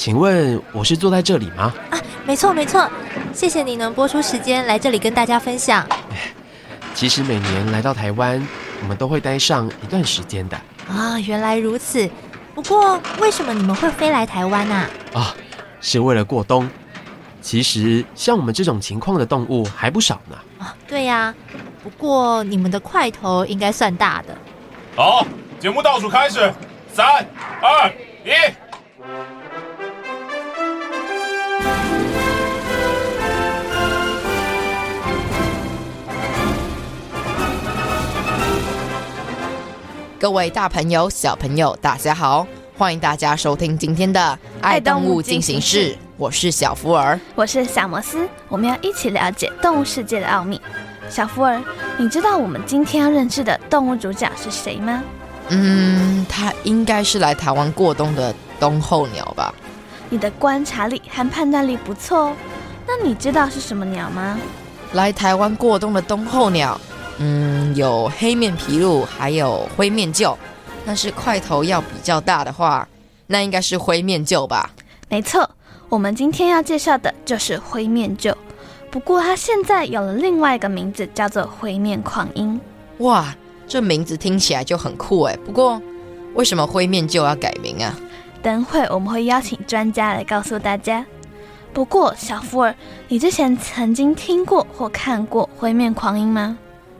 请问我是坐在这里吗？啊，没错没错，谢谢你能播出时间来这里跟大家分享。其实每年来到台湾，我们都会待上一段时间的。啊，原来如此。不过，为什么你们会飞来台湾呢？啊？啊，是为了过冬。其实，像我们这种情况的动物还不少呢。啊，对呀。不过，你们的块头应该算大的。好，节目倒数开始，三、二、一。各位大朋友、小朋友，大家好！欢迎大家收听今天的《爱动物进行式》，我是小福尔，我是小摩斯，我们要一起了解动物世界的奥秘。小福尔，你知道我们今天要认识的动物主角是谁吗？嗯，他应该是来台湾过冬的冬候鸟吧？你的观察力和判断力不错哦。那你知道是什么鸟吗？来台湾过冬的冬候鸟。嗯，有黑面琵鹭，还有灰面鹫。但是块头要比较大的话，那应该是灰面鹫吧？没错，我们今天要介绍的就是灰面鹫。不过它现在有了另外一个名字，叫做灰面狂鹰。哇，这名字听起来就很酷哎。不过，为什么灰面鹫要改名啊？等会我们会邀请专家来告诉大家。不过，小福尔，你之前曾经听过或看过灰面狂鹰吗？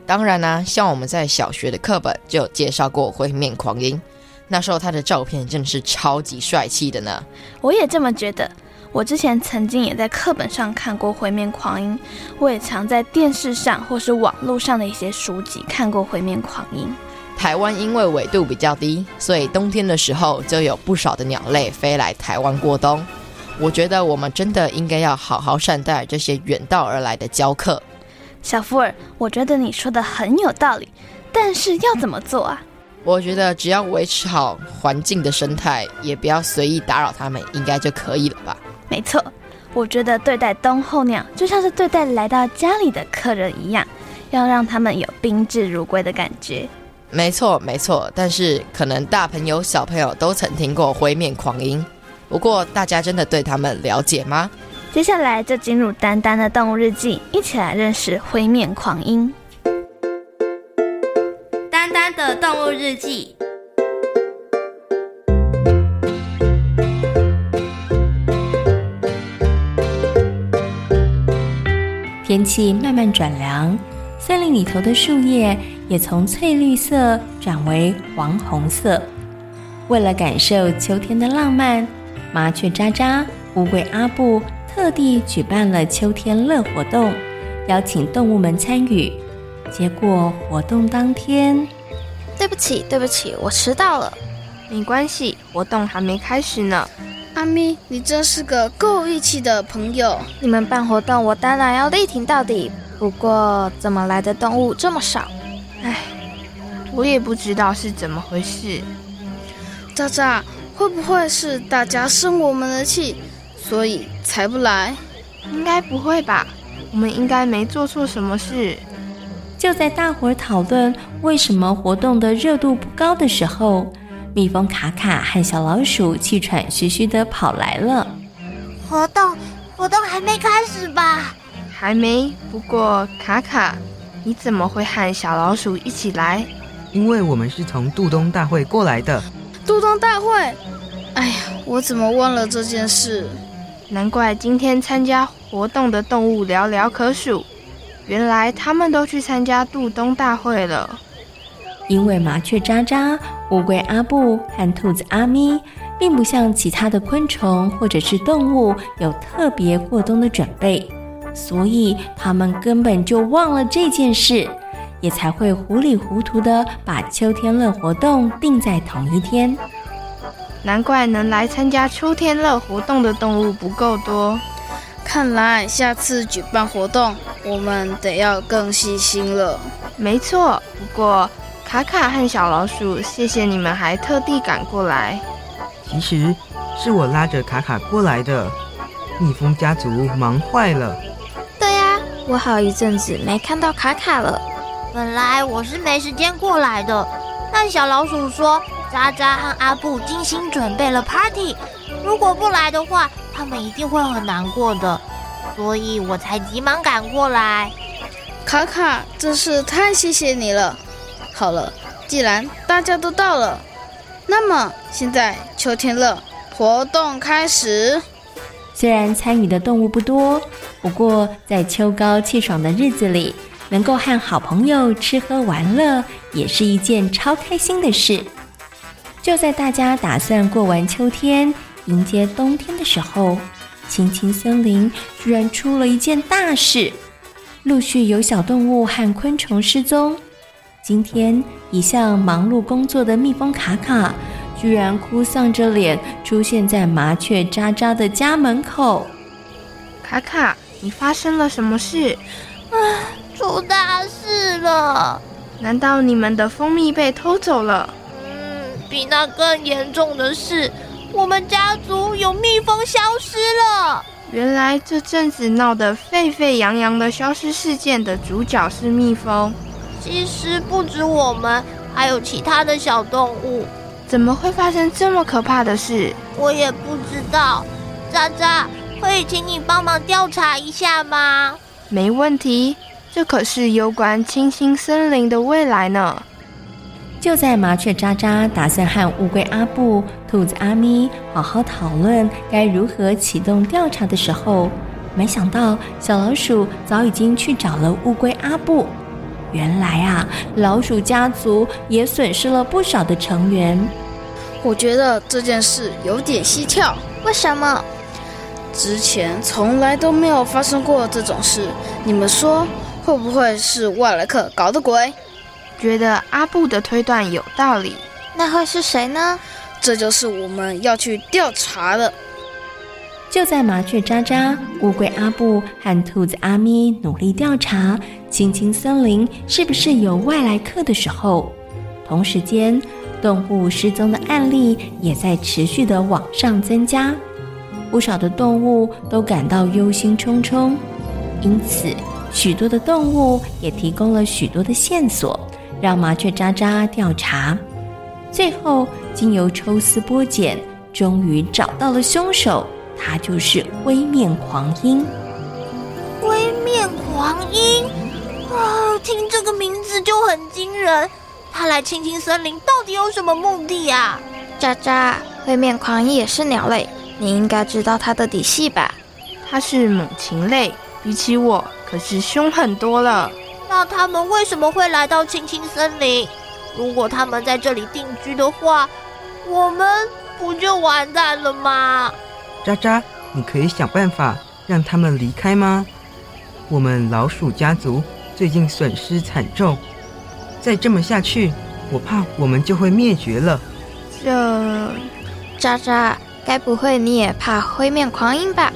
当然啦、啊，像我们在小学的课本就有介绍过灰面狂鹰，那时候他的照片真的是超级帅气的呢。我也这么觉得，我之前曾经也在课本上看过灰面狂鹰，我也常在电视上或是网络上的一些书籍看过灰面狂鹰。台湾因为纬度比较低，所以冬天的时候就有不少的鸟类飞来台湾过冬。我觉得我们真的应该要好好善待这些远道而来的教客。小福尔，我觉得你说的很有道理，但是要怎么做啊？我觉得只要维持好环境的生态，也不要随意打扰它们，应该就可以了吧？没错，我觉得对待冬候鸟就像是对待来到家里的客人一样，要让他们有宾至如归的感觉。没错，没错。但是可能大朋友小朋友都曾听过灰面狂鹰，不过大家真的对他们了解吗？接下来就进入丹丹的动物日记，一起来认识灰面狂鹰。丹丹的动物日记。天气慢慢转凉，森林里头的树叶也从翠绿色转为黄红色。为了感受秋天的浪漫，麻雀喳喳、乌龟阿布。特地举办了秋天乐活动，邀请动物们参与。结果活动当天，对不起，对不起，我迟到了。没关系，活动还没开始呢。阿咪，你真是个够义气的朋友。你们办活动，我当然要力挺到底。不过，怎么来的动物这么少？唉，我也不知道是怎么回事。渣渣，会不会是大家生我们的气？所以才不来，应该不会吧？我们应该没做错什么事。就在大伙儿讨论为什么活动的热度不高的时候，蜜蜂卡卡和小老鼠气喘吁吁地跑来了。活动活动还没开始吧？还没。不过卡卡，你怎么会和小老鼠一起来？因为我们是从杜冬大会过来的。杜冬大会？哎呀，我怎么忘了这件事？难怪今天参加活动的动物寥寥可数，原来他们都去参加度冬大会了。因为麻雀渣渣、乌龟阿布和兔子阿咪并不像其他的昆虫或者是动物有特别过冬的准备，所以他们根本就忘了这件事，也才会糊里糊涂的把秋天乐活动定在同一天。难怪能来参加秋天乐活动的动物不够多。看来下次举办活动，我们得要更细心了。没错，不过卡卡和小老鼠，谢谢你们还特地赶过来。其实是我拉着卡卡过来的，蜜蜂家族忙坏了。对呀，我好一阵子没看到卡卡了。本来我是没时间过来的，但小老鼠说渣渣和阿布精心准备了 party，如果不来的话，他们一定会很难过的，所以我才急忙赶过来。卡卡，真是太谢谢你了。好了，既然大家都到了，那么现在秋天乐活动开始。虽然参与的动物不多，不过在秋高气爽的日子里，能够和好朋友吃喝玩乐，也是一件超开心的事。就在大家打算过完秋天，迎接冬天的时候，青青森林居然出了一件大事，陆续有小动物和昆虫失踪。今天一向忙碌工作的蜜蜂卡卡，居然哭丧着脸出现在麻雀渣渣的家门口。卡卡，你发生了什么事？啊，出大事了！难道你们的蜂蜜被偷走了？嗯，比那更严重的是。我们家族有蜜蜂消失了。原来这阵子闹得沸沸扬扬的消失事件的主角是蜜蜂。其实不止我们，还有其他的小动物。怎么会发生这么可怕的事？我也不知道。渣渣，可以请你帮忙调查一下吗？没问题，这可是攸关清新森林的未来呢。就在麻雀渣渣打算和乌龟阿布、兔子阿咪好好讨论该如何启动调查的时候，没想到小老鼠早已经去找了乌龟阿布。原来啊，老鼠家族也损失了不少的成员。我觉得这件事有点蹊跷。为什么？之前从来都没有发生过这种事。你们说，会不会是外来客搞的鬼？觉得阿布的推断有道理，那会是谁呢？这就是我们要去调查的。就在麻雀渣渣、乌龟阿布和兔子阿咪努力调查青青森林是不是有外来客的时候，同时间动物失踪的案例也在持续的往上增加，不少的动物都感到忧心忡忡，因此许多的动物也提供了许多的线索。让麻雀渣渣调查，最后经由抽丝剥茧，终于找到了凶手，他就是灰面狂鹰。灰面狂鹰，啊，听这个名字就很惊人。他来青青森林到底有什么目的呀？渣渣，灰面狂鹰也是鸟类，你应该知道它的底细吧？它是猛禽类，比起我可是凶狠多了。那他们为什么会来到青青森林？如果他们在这里定居的话，我们不就完蛋了吗？渣渣，你可以想办法让他们离开吗？我们老鼠家族最近损失惨重，再这么下去，我怕我们就会灭绝了。这，渣渣，该不会你也怕灰面狂鹰吧？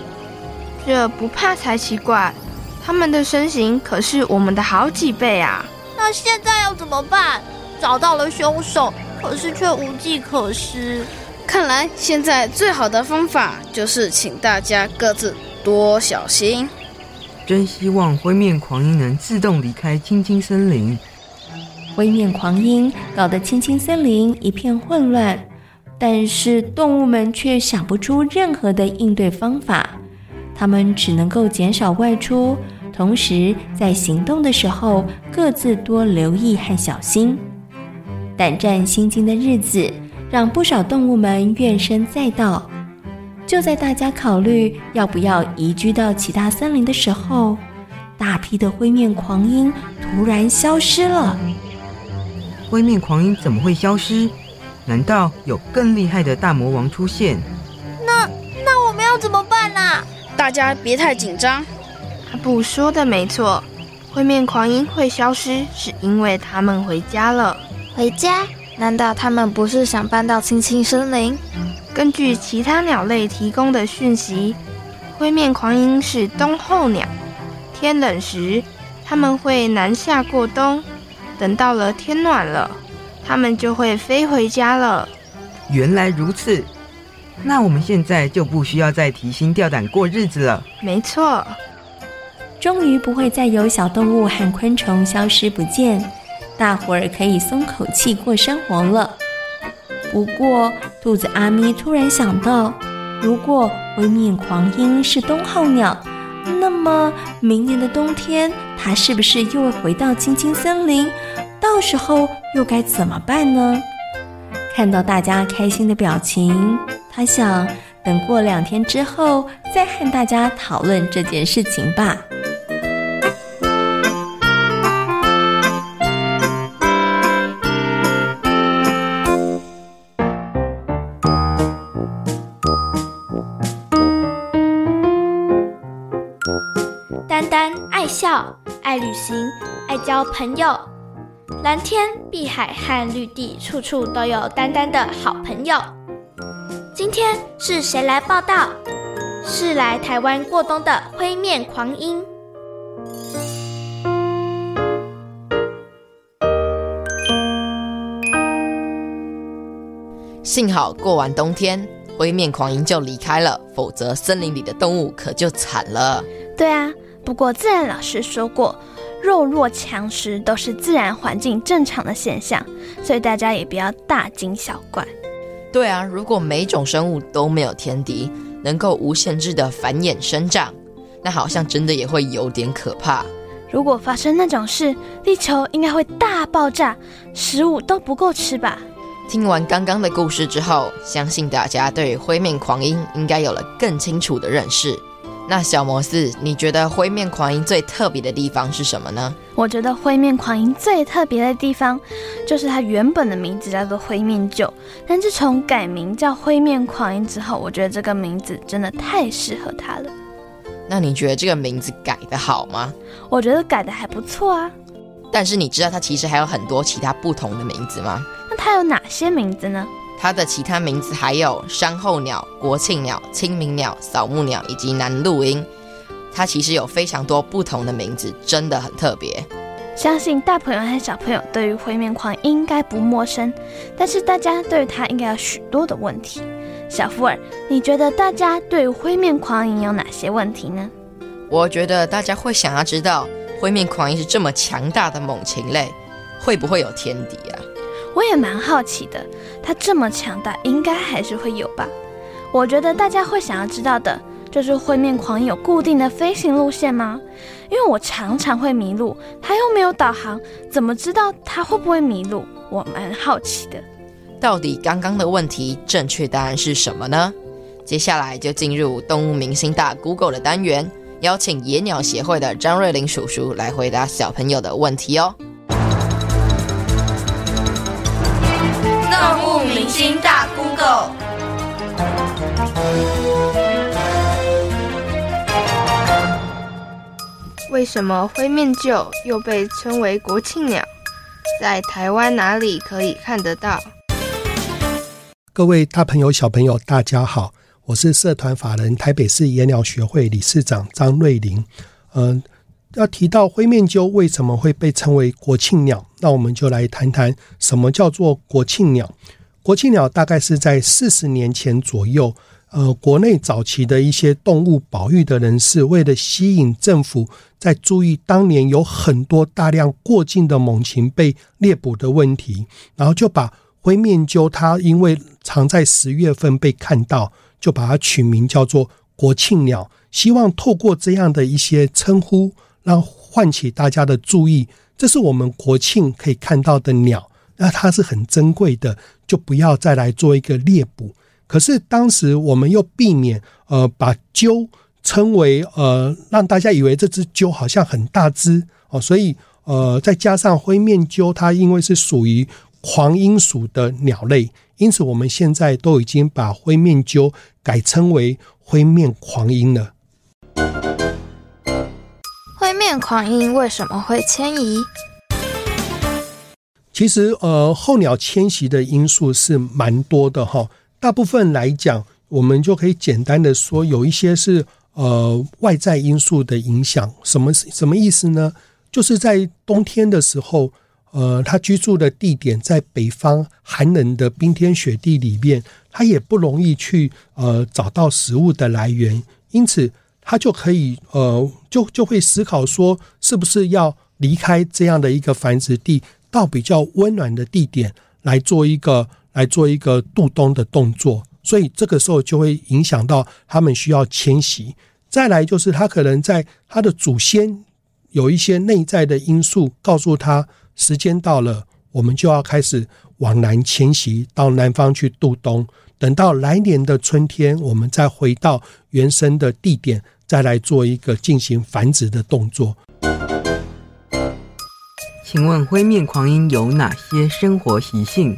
这不怕才奇怪。他们的身形可是我们的好几倍啊！那现在要怎么办？找到了凶手，可是却无计可施。看来现在最好的方法就是请大家各自多小心。真希望灰面狂鹰能自动离开青青森林。灰面狂鹰搞得青青森林一片混乱，但是动物们却想不出任何的应对方法，他们只能够减少外出。同时，在行动的时候，各自多留意和小心。胆战心惊的日子，让不少动物们怨声载道。就在大家考虑要不要移居到其他森林的时候，大批的灰面狂鹰突然消失了。灰面狂鹰怎么会消失？难道有更厉害的大魔王出现？那那我们要怎么办呢、啊？大家别太紧张。阿布说的没错，灰面狂鹰会消失，是因为他们回家了。回家？难道他们不是想搬到青青森林？根据其他鸟类提供的讯息，灰面狂鹰是冬候鸟。天冷时，他们会南下过冬，等到了天暖了，他们就会飞回家了。原来如此，那我们现在就不需要再提心吊胆过日子了。没错，终于不会再有小动物和昆虫消失不见，大伙儿可以松口气过生活了。不过，兔子阿咪突然想到，如果威面狂鹰是冬候鸟，那么明年的冬天，它是不是又会回到青青森林？到时候又该怎么办呢？看到大家开心的表情，他想等过两天之后再和大家讨论这件事情吧。丹丹爱笑，爱旅行，爱交朋友。蓝天、碧海和绿地，处处都有丹丹的好朋友。今天是谁来报道？是来台湾过冬的灰面狂鹰。幸好过完冬天，灰面狂鹰就离开了，否则森林里的动物可就惨了。对啊。不过，自然老师说过，弱肉强食都是自然环境正常的现象，所以大家也不要大惊小怪。对啊，如果每种生物都没有天敌，能够无限制的繁衍生长，那好像真的也会有点可怕。如果发生那种事，地球应该会大爆炸，食物都不够吃吧？听完刚刚的故事之后，相信大家对于灰面狂鹰应该有了更清楚的认识。那小摩斯，你觉得灰面狂鹰最特别的地方是什么呢？我觉得灰面狂鹰最特别的地方，就是它原本的名字叫做灰面鹫，但自从改名叫灰面狂鹰之后，我觉得这个名字真的太适合它了。那你觉得这个名字改得好吗？我觉得改得还不错啊。但是你知道它其实还有很多其他不同的名字吗？那它有哪些名字呢？它的其他名字还有山候鸟、国庆鸟、清明鸟、扫墓鸟以及南鹭鹰。它其实有非常多不同的名字，真的很特别。相信大朋友和小朋友对于灰面狂鹰应该不陌生，但是大家对于它应该有许多的问题。小福尔，你觉得大家对于灰面狂鹰有哪些问题呢？我觉得大家会想要知道，灰面狂鹰是这么强大的猛禽类，会不会有天敌啊？我也蛮好奇的，它这么强大，应该还是会有吧？我觉得大家会想要知道的，就是灰面狂有固定的飞行路线吗？因为我常常会迷路，它又没有导航，怎么知道它会不会迷路？我蛮好奇的。到底刚刚的问题正确答案是什么呢？接下来就进入动物明星大 Google 的单元，邀请野鸟协会的张瑞林叔叔来回答小朋友的问题哦。动物明星大 Google，为什么灰面鹫又被称为国庆鸟？在台湾哪里可以看得到？各位大朋友、小朋友，大家好，我是社团法人台北市野鸟学会理事长张瑞玲。嗯、呃。要提到灰面鸠为什么会被称为国庆鸟，那我们就来谈谈什么叫做国庆鸟。国庆鸟大概是在四十年前左右，呃，国内早期的一些动物保育的人士，为了吸引政府在注意当年有很多大量过境的猛禽被猎捕的问题，然后就把灰面鸠它因为常在十月份被看到，就把它取名叫做国庆鸟，希望透过这样的一些称呼。让唤起大家的注意，这是我们国庆可以看到的鸟，那它是很珍贵的，就不要再来做一个猎捕。可是当时我们又避免呃把鸠称为呃让大家以为这只鸠好像很大只哦，所以呃再加上灰面鸠它因为是属于狂鹰属的鸟类，因此我们现在都已经把灰面鸠改称为灰面鵟鹰了。灰面鵟鹰为什么会迁移？其实，呃，候鸟迁徙的因素是蛮多的哈。大部分来讲，我们就可以简单的说，有一些是呃外在因素的影响。什么什么意思呢？就是在冬天的时候，呃，它居住的地点在北方寒冷的冰天雪地里面，它也不容易去呃找到食物的来源，因此它就可以呃就就会思考说，是不是要离开这样的一个繁殖地。到比较温暖的地点来做一个来做一个度冬的动作，所以这个时候就会影响到他们需要迁徙。再来就是他可能在他的祖先有一些内在的因素，告诉他时间到了，我们就要开始往南迁徙到南方去度冬。等到来年的春天，我们再回到原生的地点，再来做一个进行繁殖的动作。请问灰面狂鹰有哪些生活习性？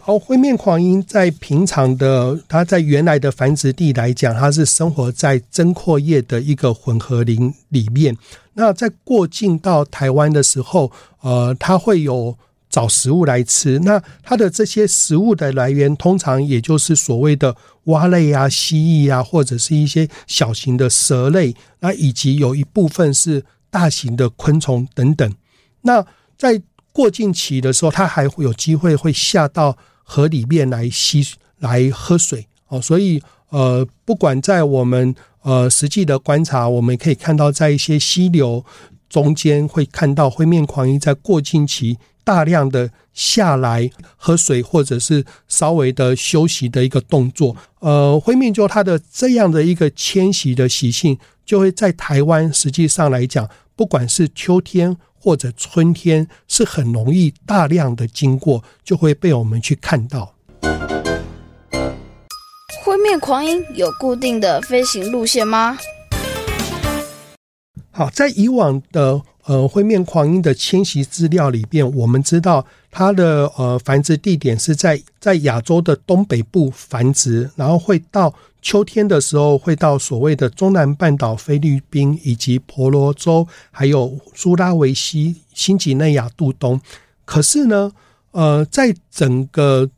好，灰面狂鹰在平常的，它在原来的繁殖地来讲，它是生活在针阔叶的一个混合林里面。那在过境到台湾的时候，呃，它会有找食物来吃。那它的这些食物的来源，通常也就是所谓的蛙类啊、蜥蜴啊，或者是一些小型的蛇类。那以及有一部分是。大型的昆虫等等，那在过境期的时候，它还会有机会会下到河里面来吸来喝水哦。所以呃，不管在我们呃实际的观察，我们可以看到，在一些溪流中间会看到灰面狂鹰在过境期大量的下来喝水，或者是稍微的休息的一个动作。呃，灰面鸠它的这样的一个迁徙的习性，就会在台湾实际上来讲。不管是秋天或者春天，是很容易大量的经过，就会被我们去看到。灰面狂鹰有固定的飞行路线吗？好，在以往的呃灰面狂鹰的迁徙资料里边，我们知道它的呃繁殖地点是在在亚洲的东北部繁殖，然后会到。秋天的时候会到所谓的中南半岛、菲律宾以及婆罗洲，还有苏拉维西、新几内亚度冬。可是呢，呃，在整个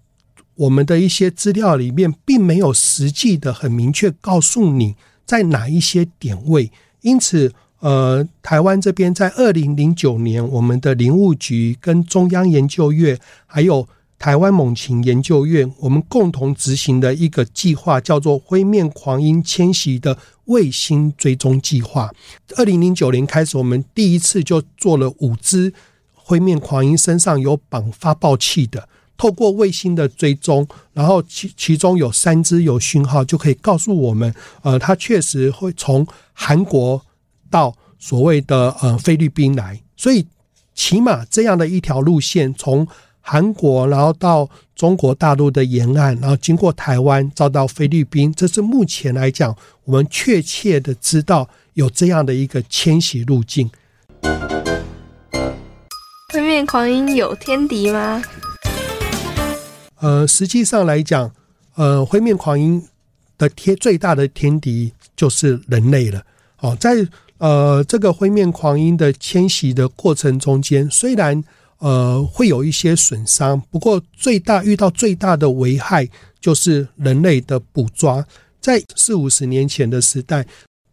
我们的一些资料里面，并没有实际的很明确告诉你在哪一些点位。因此，呃，台湾这边在二零零九年，我们的林务局跟中央研究院还有。台湾猛禽研究院，我们共同执行的一个计划叫做“灰面狂鹰迁徙的卫星追踪计划”。二零零九年开始，我们第一次就做了五只灰面狂鹰身上有绑发报器的，透过卫星的追踪，然后其其中有三只有讯号，就可以告诉我们，呃，它确实会从韩国到所谓的呃菲律宾来，所以起码这样的一条路线从。韩国，然后到中国大陆的沿岸，然后经过台湾，再到菲律宾，这是目前来讲，我们确切的知道有这样的一个迁徙路径。灰面狂鹰有天敌吗？呃，实际上来讲，呃，灰面狂鹰的天最大的天敌就是人类了。哦，在呃这个灰面狂鹰的迁徙的过程中间，虽然呃，会有一些损伤，不过最大遇到最大的危害就是人类的捕抓。在四五十年前的时代，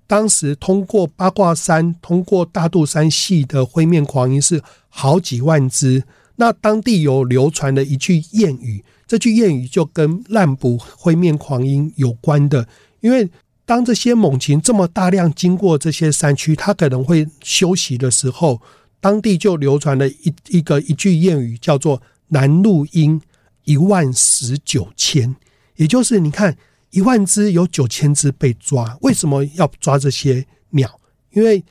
当时通过八卦山、通过大肚山系的灰面狂鹰是好几万只。那当地有流传的一句谚语，这句谚语就跟滥捕灰面狂鹰有关的。因为当这些猛禽这么大量经过这些山区，它可能会休息的时候。当地就流传了一一个一句谚语，叫做“南路鹰一万死九千”，也就是你看一万只有九千只被抓，为什么要抓这些鸟？因为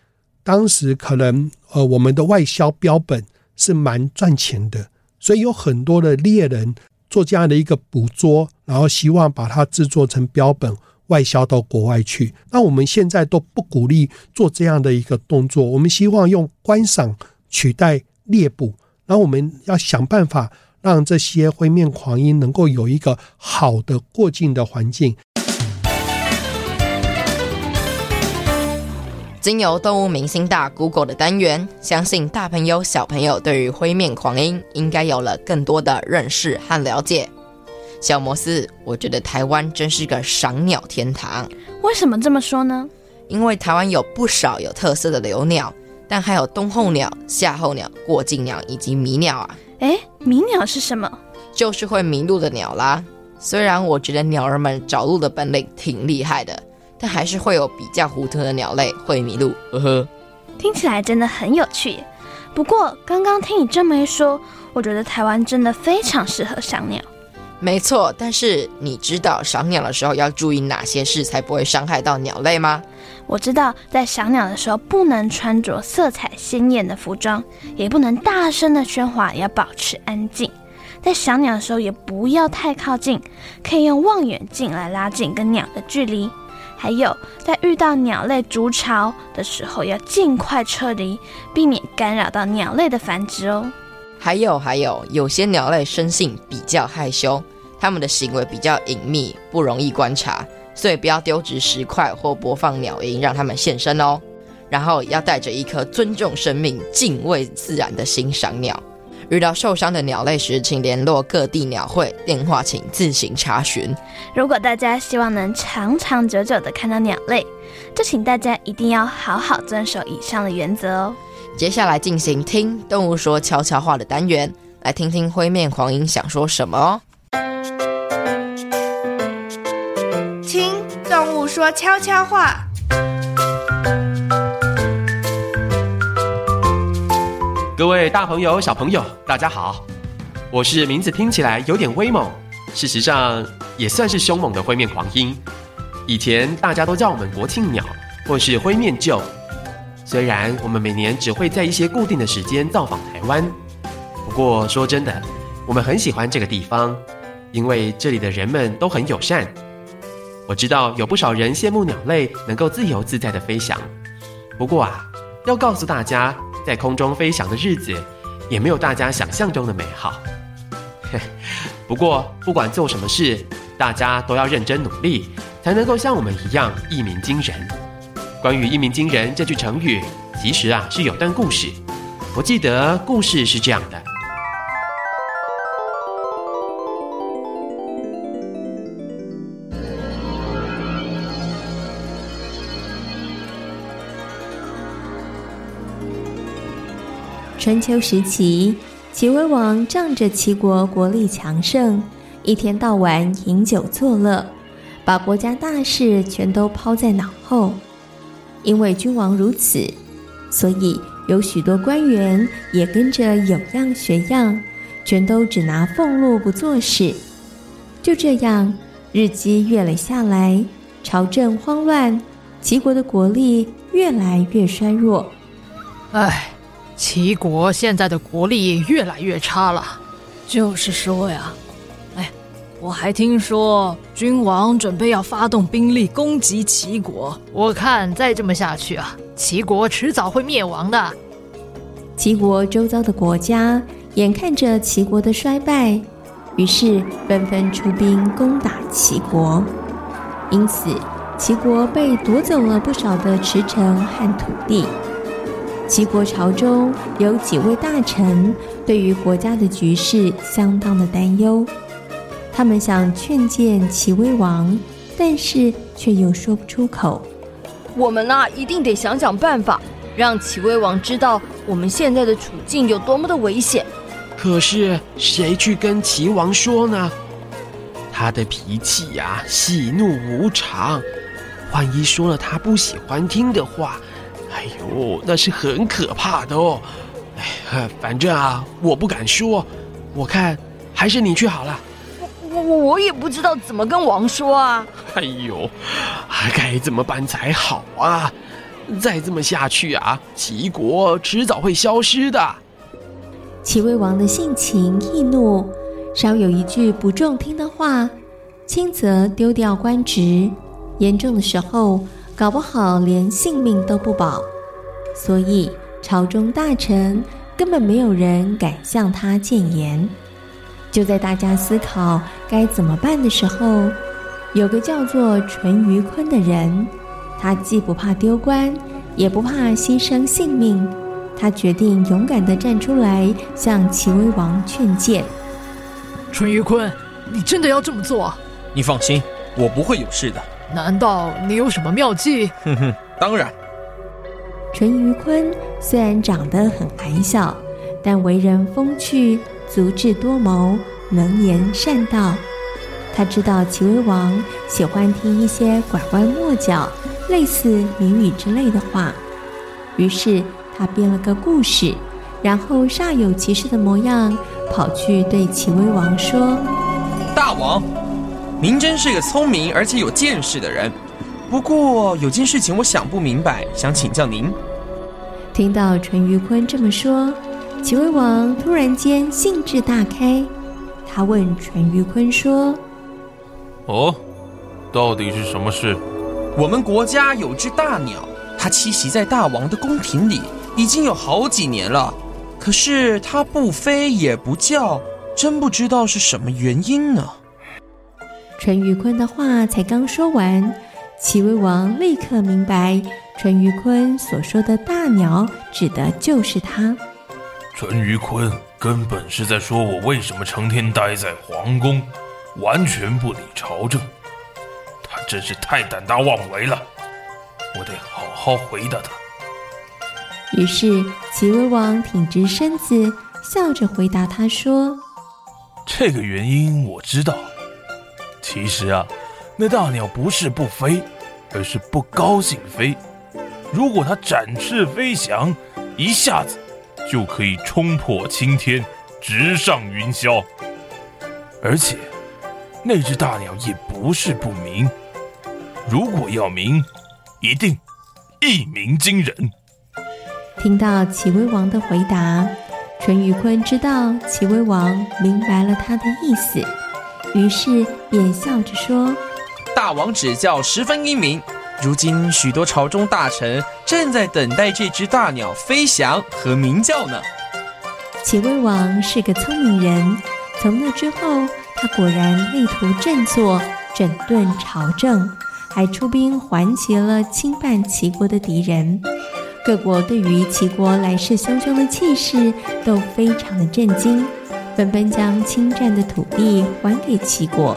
当时可能呃我们的外销标本是蛮赚钱的，所以有很多的猎人做这样的一个捕捉，然后希望把它制作成标本。外销到国外去，那我们现在都不鼓励做这样的一个动作。我们希望用观赏取代猎捕，然后我们要想办法让这些灰面狂鹰能够有一个好的过境的环境。经由动物明星大 Google 的单元，相信大朋友小朋友对于灰面狂鹰应该有了更多的认识和了解。小摩斯，我觉得台湾真是个赏鸟天堂。为什么这么说呢？因为台湾有不少有特色的留鸟，但还有冬候鸟、夏候鸟、过境鸟以及迷鸟啊。诶，迷鸟是什么？就是会迷路的鸟啦。虽然我觉得鸟儿们找路的本领挺厉害的，但还是会有比较糊涂的鸟类会迷路。呵呵，听起来真的很有趣。不过刚刚听你这么一说，我觉得台湾真的非常适合赏鸟。没错，但是你知道赏鸟的时候要注意哪些事才不会伤害到鸟类吗？我知道，在赏鸟的时候不能穿着色彩鲜艳的服装，也不能大声的喧哗，要保持安静。在赏鸟的时候也不要太靠近，可以用望远镜来拉近跟鸟的距离。还有，在遇到鸟类筑巢的时候，要尽快撤离，避免干扰到鸟类的繁殖哦。还有还有，有些鸟类生性比较害羞。它们的行为比较隐秘，不容易观察，所以不要丢掷石块或播放鸟音让它们现身哦。然后要带着一颗尊重生命、敬畏自然的心赏鸟。遇到受伤的鸟类时，请联络各地鸟会，电话请自行查询。如果大家希望能长长久久的看到鸟类，就请大家一定要好好遵守以上的原则哦。接下来进行听动物说悄悄话的单元，来听听灰面狂鹰想说什么哦。听动物说悄悄话。各位大朋友、小朋友，大家好，我是名字听起来有点威猛，事实上也算是凶猛的灰面狂鹰。以前大家都叫我们国庆鸟，或是灰面鷲。虽然我们每年只会在一些固定的时间造访台湾，不过说真的，我们很喜欢这个地方，因为这里的人们都很友善。我知道有不少人羡慕鸟类能够自由自在的飞翔，不过啊，要告诉大家，在空中飞翔的日子也没有大家想象中的美好。不过不管做什么事，大家都要认真努力，才能够像我们一样一鸣惊人。关于一鸣惊人这句成语，其实啊是有段故事。我记得故事是这样的。春秋时期，齐威王仗着齐国国力强盛，一天到晚饮酒作乐，把国家大事全都抛在脑后。因为君王如此，所以有许多官员也跟着有样学样，全都只拿俸禄不做事。就这样，日积月累下来，朝政慌乱，齐国的国力越来越衰弱。唉。齐国现在的国力越来越差了，就是说呀，哎，我还听说君王准备要发动兵力攻击齐国，我看再这么下去啊，齐国迟早会灭亡的。齐国周遭的国家眼看着齐国的衰败，于是纷纷出兵攻打齐国，因此齐国被夺走了不少的池城和土地。齐国朝中有几位大臣对于国家的局势相当的担忧，他们想劝谏齐威王，但是却又说不出口。我们呐，一定得想想办法，让齐威王知道我们现在的处境有多么的危险。可是谁去跟齐王说呢？他的脾气呀，喜怒无常，万一说了他不喜欢听的话。哎呦，那是很可怕的哦！哎，反正啊，我不敢说，我看还是你去好了。我我我也不知道怎么跟王说啊。哎呦，该怎么办才好啊？再这么下去啊，齐国迟早会消失的。齐威王的性情易怒，稍有一句不中听的话，轻则丢掉官职，严重的时候。搞不好连性命都不保，所以朝中大臣根本没有人敢向他谏言。就在大家思考该怎么办的时候，有个叫做淳于髡的人，他既不怕丢官，也不怕牺牲性命，他决定勇敢地站出来向齐威王劝谏。淳于髡，你真的要这么做？你放心，我不会有事的。难道你有什么妙计？哼哼，当然。淳于髡虽然长得很矮小，但为人风趣，足智多谋，能言善道。他知道齐威王喜欢听一些拐弯抹角、类似谜语之类的话，于是他编了个故事，然后煞有其事的模样跑去对齐威王说：“大王，您真是个聪明而且有见识的人。”不过有件事情我想不明白，想请教您。听到淳于髡这么说，齐威王突然间兴致大开，他问淳于髡说：“哦，到底是什么事？”我们国家有只大鸟，它栖息在大王的宫廷里，已经有好几年了。可是它不飞也不叫，真不知道是什么原因呢。淳于髡的话才刚说完。齐威王立刻明白，淳于髡所说的大鸟指的就是他。淳于髡根本是在说我为什么成天待在皇宫，完全不理朝政。他真是太胆大妄为了，我得好好回答他。于是齐威王挺直身子，笑着回答他说：“这个原因我知道。其实啊。”那大鸟不是不飞，而是不高兴飞。如果它展翅飞翔，一下子就可以冲破青天，直上云霄。而且，那只大鸟也不是不鸣。如果要鸣，一定一鸣惊人。听到齐威王的回答，淳于髡知道齐威王明白了他的意思，于是便笑着说。大王指教十分英明，如今许多朝中大臣正在等待这只大鸟飞翔和鸣叫呢。齐威王是个聪明人，从那之后，他果然力图振作，整顿朝政，还出兵还击了侵犯齐国的敌人。各国对于齐国来势汹汹的气势都非常的震惊，纷纷将侵占的土地还给齐国。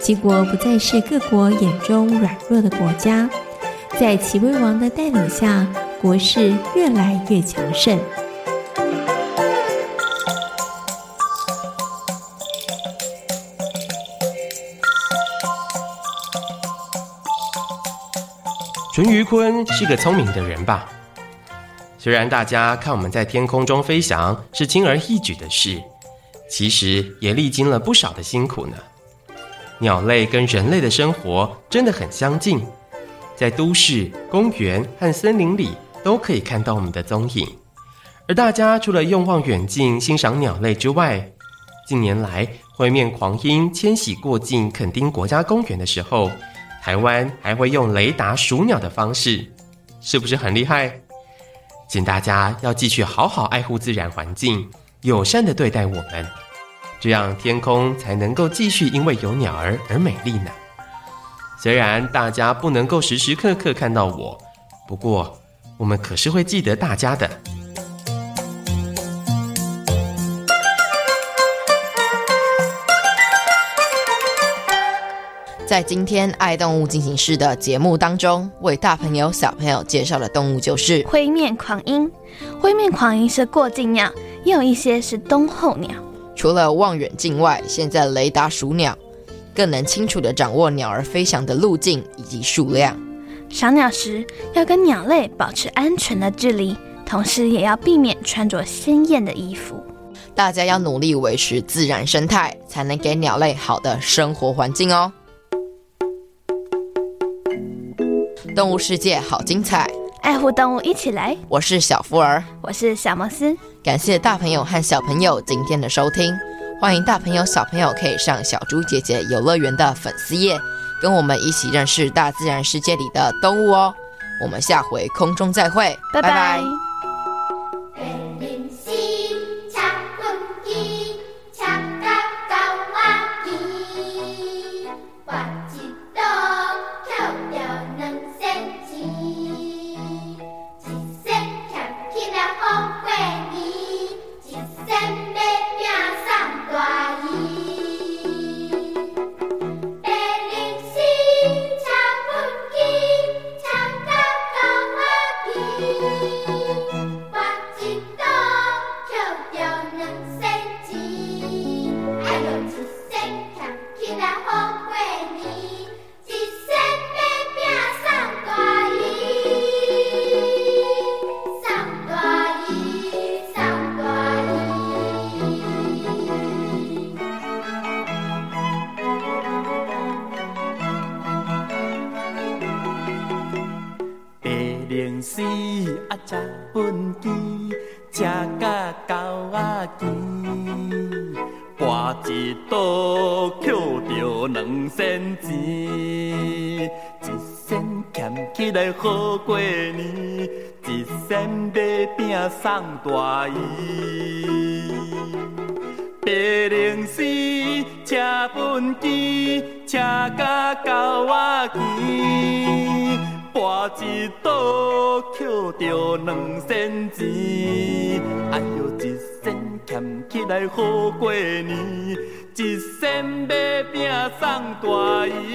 齐国不再是各国眼中软弱的国家，在齐威王的带领下，国势越来越强盛。淳于髡是个聪明的人吧？虽然大家看我们在天空中飞翔是轻而易举的事，其实也历经了不少的辛苦呢。鸟类跟人类的生活真的很相近，在都市、公园和森林里都可以看到我们的踪影。而大家除了用望远镜欣赏鸟类之外，近年来灰面狂鹰迁徙过境垦丁国家公园的时候，台湾还会用雷达数鸟的方式，是不是很厉害？请大家要继续好好爱护自然环境，友善地对待我们。这样天空才能够继续因为有鸟儿而美丽呢。虽然大家不能够时时刻刻看到我，不过我们可是会记得大家的。在今天爱动物进行式的节目当中，为大朋友小朋友介绍的动物就是灰面狂鹰。灰面狂鹰是过境鸟，也有一些是冬候鸟。除了望远镜外，现在雷达数鸟，更能清楚地掌握鸟儿飞翔的路径以及数量。赏鸟时要跟鸟类保持安全的距离，同时也要避免穿着鲜艳的衣服。大家要努力维持自然生态，才能给鸟类好的生活环境哦。动物世界好精彩，爱护动物一起来。我是小福儿，我是小摩斯。感谢大朋友和小朋友今天的收听，欢迎大朋友小朋友可以上小猪姐姐游乐园的粉丝页，跟我们一起认识大自然世界里的动物哦。我们下回空中再会，拜拜。拜拜。零时啊，食畚箕，食甲狗仔甜，跋一倒捡着两仙钱，一仙俭起来好过年，一仙买饼送大姨。白零时车畚箕，车甲狗仔骑，博一倒捡着两仙钱。哎哟，一仙俭起来好过年，一仙买饼送大姨，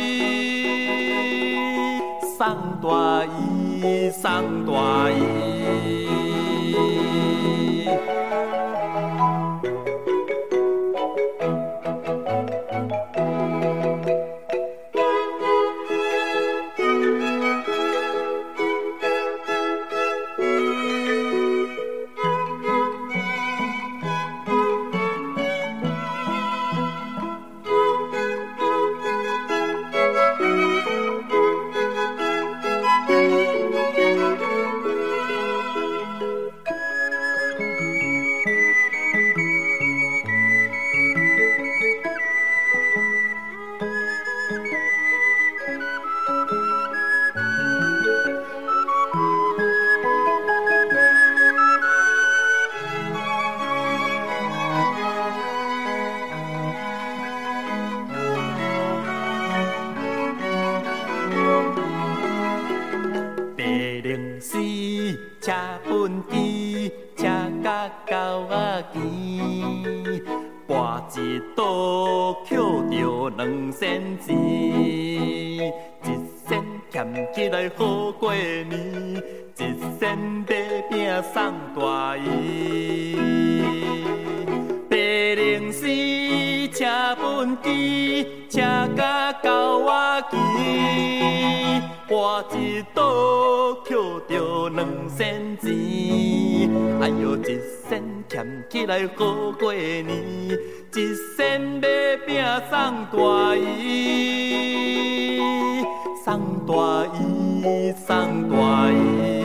送大姨，送大姨。车本机，车甲狗我机，我一刀，扣着两仙钱。哎呦，一仙俭起来好过年，一仙买饼送大姨，送大姨，送大姨。